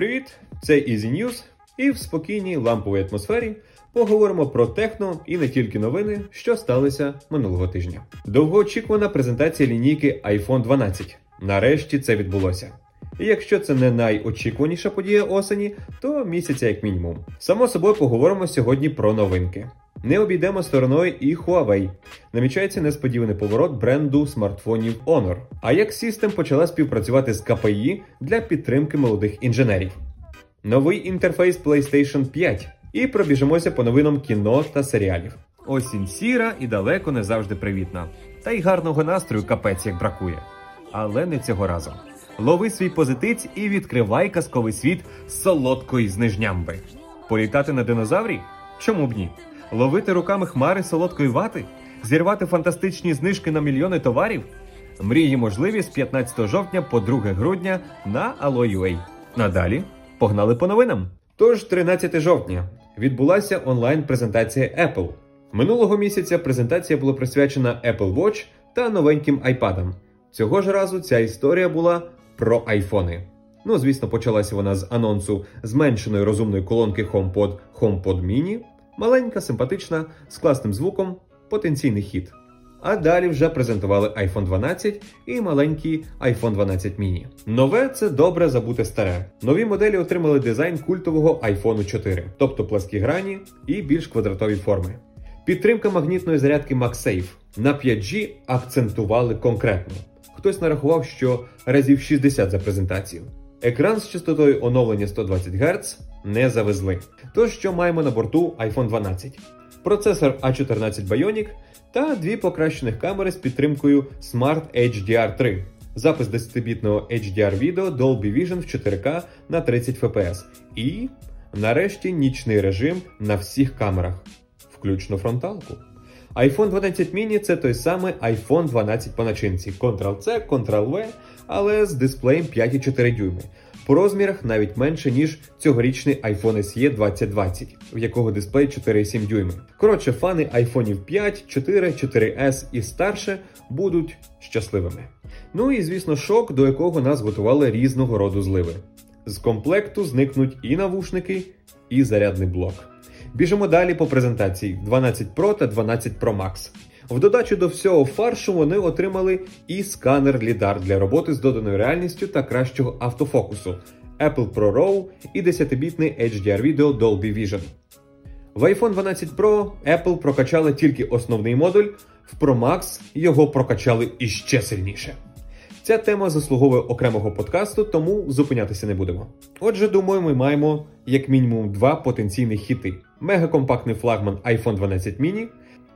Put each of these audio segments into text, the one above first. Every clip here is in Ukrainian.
Привіт! Це Easy News і в спокійній ламповій атмосфері поговоримо про техно і не тільки новини, що сталися минулого тижня. Довгоочікувана презентація лінійки iPhone 12. Нарешті це відбулося. І якщо це не найочікуваніша подія осені, то місяця як мінімум. Само собою поговоримо сьогодні про новинки. Не обійдемо стороною і Huawei. Намічається несподіваний поворот бренду смартфонів Honor. А як System почала співпрацювати з KPI для підтримки молодих інженерів. Новий інтерфейс PlayStation 5. І пробіжимося по новинам кіно та серіалів. Осінь сіра і далеко не завжди привітна. Та й гарного настрою капець як бракує. Але не цього разу. Лови свій позитиць і відкривай казковий світ солодкої знижнямби. Політати на динозаврі? Чому б ні? Ловити руками хмари солодкої вати? Зірвати фантастичні знижки на мільйони товарів? Мрії можливі з 15 жовтня по 2 грудня на Allo.ua. Надалі погнали по новинам. Тож, 13 жовтня відбулася онлайн-презентація Apple. Минулого місяця презентація була присвячена Apple Watch та новеньким iPad. Цього ж разу ця історія була про айфони. Ну, звісно, почалася вона з анонсу зменшеної розумної колонки HomePod HomePod Mini. Маленька, симпатична, з класним звуком, потенційний хід. А далі вже презентували iPhone 12 і маленький iPhone 12 mini. Нове це добре забути старе. Нові моделі отримали дизайн культового iPhone 4, тобто пласкі грані і більш квадратові форми. Підтримка магнітної зарядки MagSafe на 5G акцентували конкретно. Хтось нарахував, що разів 60 за презентацію. Екран з частотою оновлення 120 Гц не завезли. Тож, що маємо на борту iPhone 12? Процесор A14 Bionic та дві покращених камери з підтримкою Smart HDR 3, запис 10-бітного HDR відео Dolby Vision в 4К на 30 FPS. І, нарешті, нічний режим на всіх камерах, включно фронталку. iPhone 12 mini це той самий iPhone 12 по начинці. Ctrl-C, Ctrl-V, але з дисплеєм 5,4 дюйми. По розмірах навіть менше, ніж цьогорічний iPhone SE 2020, в якого дисплей 4,7 дюйми. Коротше, фани iPhone 5, 4, 4S і старше будуть щасливими. Ну і звісно, шок, до якого нас готували різного роду зливи. З комплекту зникнуть і навушники, і зарядний блок. Біжимо далі по презентації 12 Pro та 12 Pro Max. В додачу до всього фаршу вони отримали і сканер LiDAR для роботи з доданою реальністю та кращого автофокусу, Apple Pro RAW і 10-бітний HDR відео Dolby Vision. В iPhone 12 Pro Apple прокачали тільки основний модуль, в Pro Max його прокачали іще сильніше. Ця тема заслуговує окремого подкасту, тому зупинятися не будемо. Отже, думаю, ми маємо як мінімум два потенційні хіти: мегакомпактний флагман iPhone 12 mini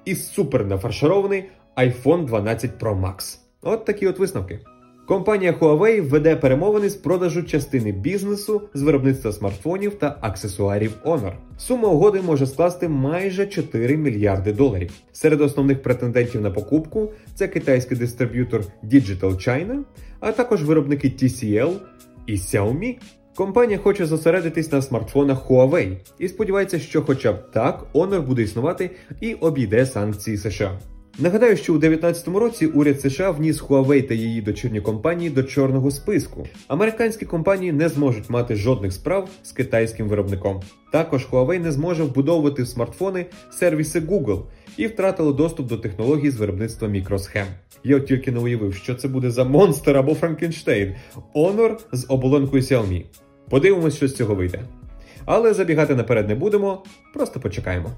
і супер нафарширований iPhone 12 Pro Max. От такі от висновки. Компанія Huawei веде перемовини з продажу частини бізнесу з виробництва смартфонів та аксесуарів Honor. Сума угоди може скласти майже 4 мільярди доларів. Серед основних претендентів на покупку це китайський дистриб'ютор Digital China, а також виробники TCL і Xiaomi. Компанія хоче зосередитись на смартфонах Huawei і сподівається, що, хоча б так, Honor буде існувати і обійде санкції США. Нагадаю, що у 2019 році уряд США вніс Huawei та її дочірні компанії до чорного списку. Американські компанії не зможуть мати жодних справ з китайським виробником. Також Huawei не зможе вбудовувати в смартфони сервіси Google і втратило доступ до технологій з виробництва мікросхем. Я от тільки не уявив, що це буде за монстр або Франкенштейн, Honor з оболонкою Xiaomi. Подивимось, що з цього вийде. Але забігати наперед не будемо, просто почекаємо.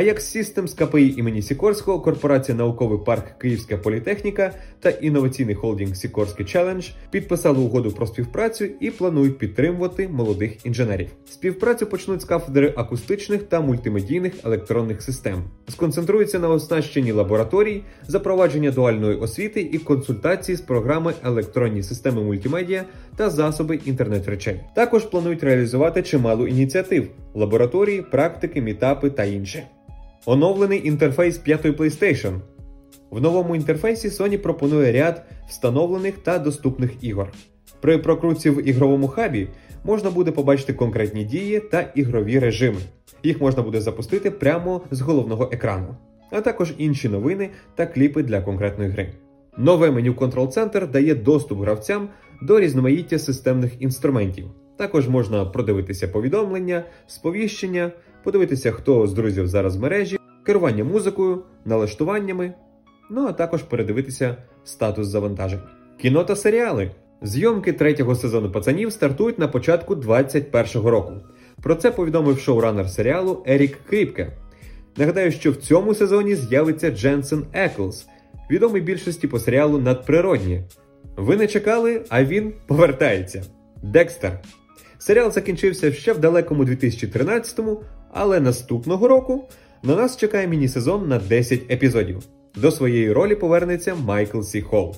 Як Systems КПІ імені Сікорського, корпорація Науковий парк Київська політехніка та інноваційний холдинг Сікорський Челендж підписали угоду про співпрацю і планують підтримувати молодих інженерів. Співпрацю почнуть з кафедри акустичних та мультимедійних електронних систем, сконцентруються на оснащенні лабораторій, запровадження дуальної освіти і консультації з програми електронні системи мультимедіа та засоби інтернет речей. Також планують реалізувати чимало ініціатив: лабораторії, практики, мітапи та інше. Оновлений інтерфейс п'ятої PlayStation. В новому інтерфейсі Sony пропонує ряд встановлених та доступних ігор. При прокрутці в ігровому хабі можна буде побачити конкретні дії та ігрові режими. Їх можна буде запустити прямо з головного екрану, а також інші новини та кліпи для конкретної гри. Нове меню Control Center дає доступ гравцям до різноманіття системних інструментів, Також можна продивитися повідомлення, сповіщення, подивитися, хто з друзів зараз в мережі, керування музикою, налаштуваннями, ну а також передивитися статус завантажень. Кіно та серіали. Зйомки третього сезону пацанів стартують на початку 2021 року. Про це повідомив шоуранер серіалу Ерік Кріпке. Нагадаю, що в цьому сезоні з'явиться Дженсен Еклс, відомий більшості по серіалу Надприродні. Ви не чекали, а він повертається. Декстер. Серіал закінчився ще в далекому 2013-му, але наступного року на нас чекає міні-сезон на 10 епізодів. До своєї ролі повернеться Майкл Сі Холл.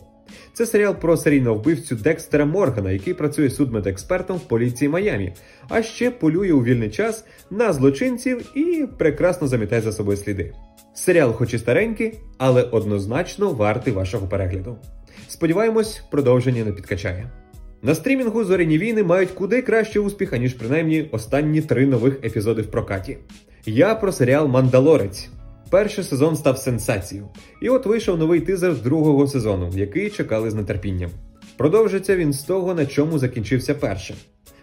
Це серіал про серійного вбивцю Декстера Моргана, який працює судмедекспертом в поліції Майамі, а ще полює у вільний час на злочинців і прекрасно замітає за собою сліди. Серіал, хоч і старенький, але однозначно вартий вашого перегляду. Сподіваємось, продовження не підкачає. На стрімінгу зоряні війни мають куди кращий успіх, аніж принаймні останні три нових епізоди в прокаті. Я про серіал Мандалорець. Перший сезон став сенсацією, і от вийшов новий тизер з другого сезону, який чекали з нетерпінням. Продовжиться він з того, на чому закінчився перший.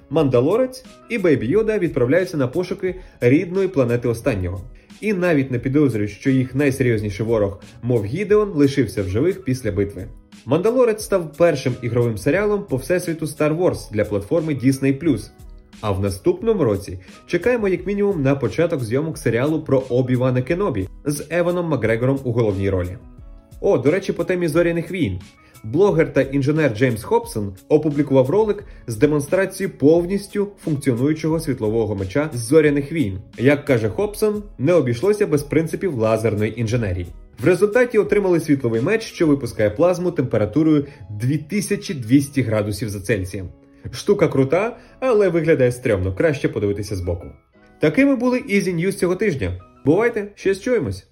Мандалорець і Бейбі Йода відправляються на пошуки рідної планети останнього. І навіть не підозрюють, що їх найсерйозніший ворог, мов Гідеон, лишився в живих після битви. Мандалорець став першим ігровим серіалом по всесвіту Star Wars для платформи Disney+. А в наступному році чекаємо як мінімум на початок зйомок серіалу про Обі-Вана Кенобі з Еваном Макгрегором у головній ролі. О, до речі, по темі зоряних війн. Блогер та інженер Джеймс Хобсон опублікував ролик з демонстрацією повністю функціонуючого світлового меча з зоряних війн. Як каже Хобсон, не обійшлося без принципів лазерної інженерії. В результаті отримали світловий меч, що випускає плазму температурою 2200 градусів за Цельсієм. Штука крута, але виглядає стрьомно, краще подивитися збоку. Такими були Easy News цього тижня. Бувайте, ще чуємось!